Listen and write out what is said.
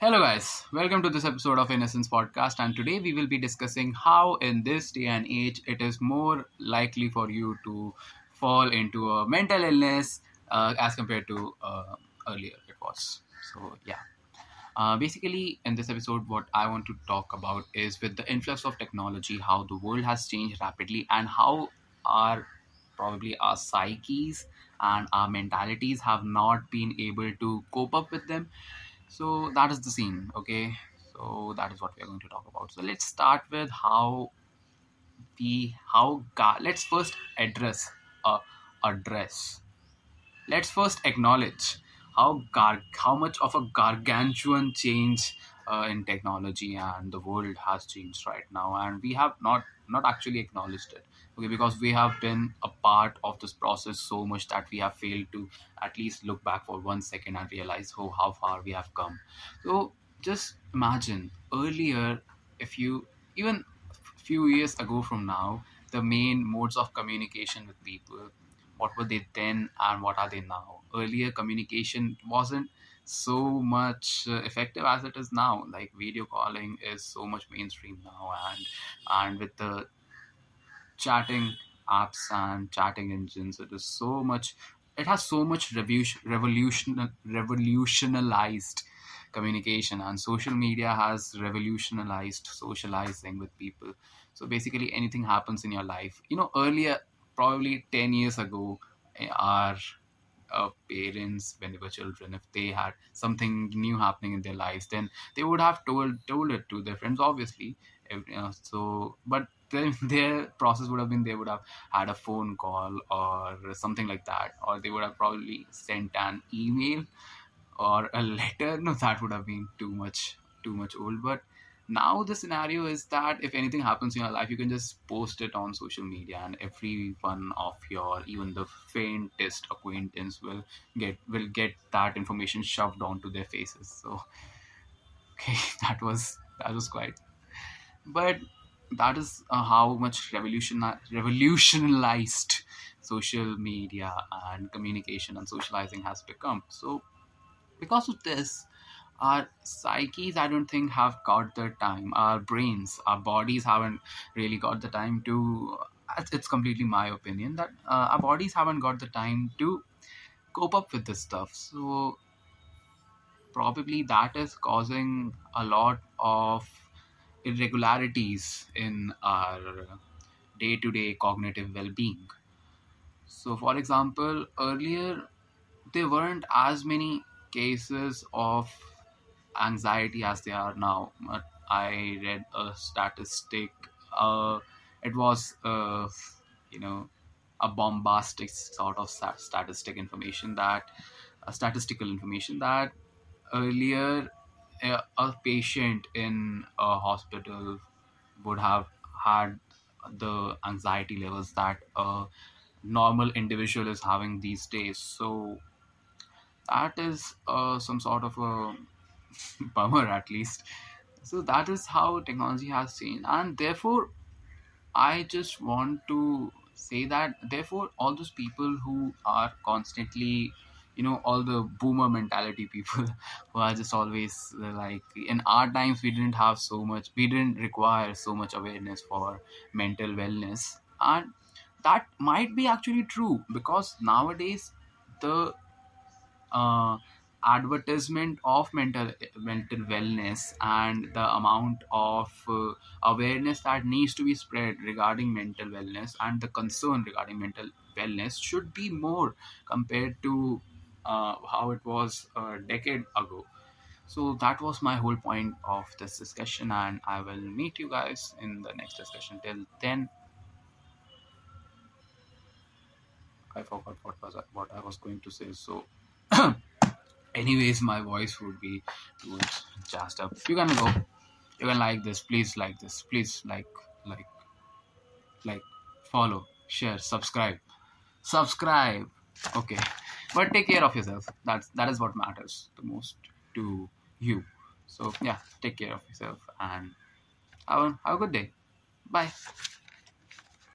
Hello, guys. Welcome to this episode of Innocence Podcast. And today we will be discussing how, in this day and age, it is more likely for you to fall into a mental illness uh, as compared to uh, earlier it was. So, yeah. Uh, basically, in this episode, what I want to talk about is with the influx of technology, how the world has changed rapidly, and how our probably our psyches and our mentalities have not been able to cope up with them so that is the scene okay? So that is what we are going to talk about. So let's start with how we how gar- let's first address uh, address. Let's first acknowledge how gar- how much of a gargantuan change uh, in technology and the world has changed right now. And we have not not actually acknowledged it okay because we have been a part of this process so much that we have failed to at least look back for one second and realize oh how far we have come. So just imagine earlier if you even a few years ago from now the main modes of communication with people what were they then and what are they now? Earlier communication wasn't so much uh, effective as it is now. Like video calling is so much mainstream now and and with the chatting apps and chatting engines it is so much it has so much revolution revolution revolutionized communication and social media has revolutionized socializing with people. So basically anything happens in your life. You know earlier probably 10 years ago eh, our uh, parents when they were children if they had something new happening in their lives then they would have told told it to their friends obviously. You know, so but their process would have been they would have had a phone call or something like that or they would have probably sent an email or a letter. No that would have been too much too much old but now the scenario is that if anything happens in your life you can just post it on social media and every one of your even the faintest acquaintance will get will get that information shoved onto their faces. So okay that was that was quite but that is uh, how much revolution revolutionized social media and communication and socializing has become. So because of this our psyches i don't think have got the time. Our brains our bodies haven't really got the time to it's completely my opinion that uh, our bodies haven't got the time to cope up with this stuff. So probably that is causing a lot of irregularities in our day-to-day cognitive well-being. So for example earlier there weren't as many cases of anxiety as they are now. But I read a statistic. Uh, it was, uh, you know, a bombastic sort of statistic information that, uh, statistical information that earlier a, a patient in a hospital would have had the anxiety levels that a normal individual is having these days. So that is uh, some sort of a bummer at least. So that is how technology has changed. And therefore i just want to say that therefore all those people who are constantly you know all the boomer mentality people who are just always like in our times we didn't have so much we didn't require so much awareness for mental wellness. And that might be actually true because nowadays the uh, advertisement of mental mental wellness and the amount of uh, awareness that needs to be spread regarding mental wellness and the concern regarding mental wellness should be more compared to uh, how it was a decade ago. So that was my whole point of this discussion and i will meet you guys in the next discussion. Till then i forgot what was what i was going to say. So anyways my voice would be too jazzed up. You can go. You can like this. Please like this. Please like like like follow share subscribe. Subscribe. Okay. But take care of yourself. That's that is what matters the most to you. So yeah take care of yourself and have a, have a good day. Bye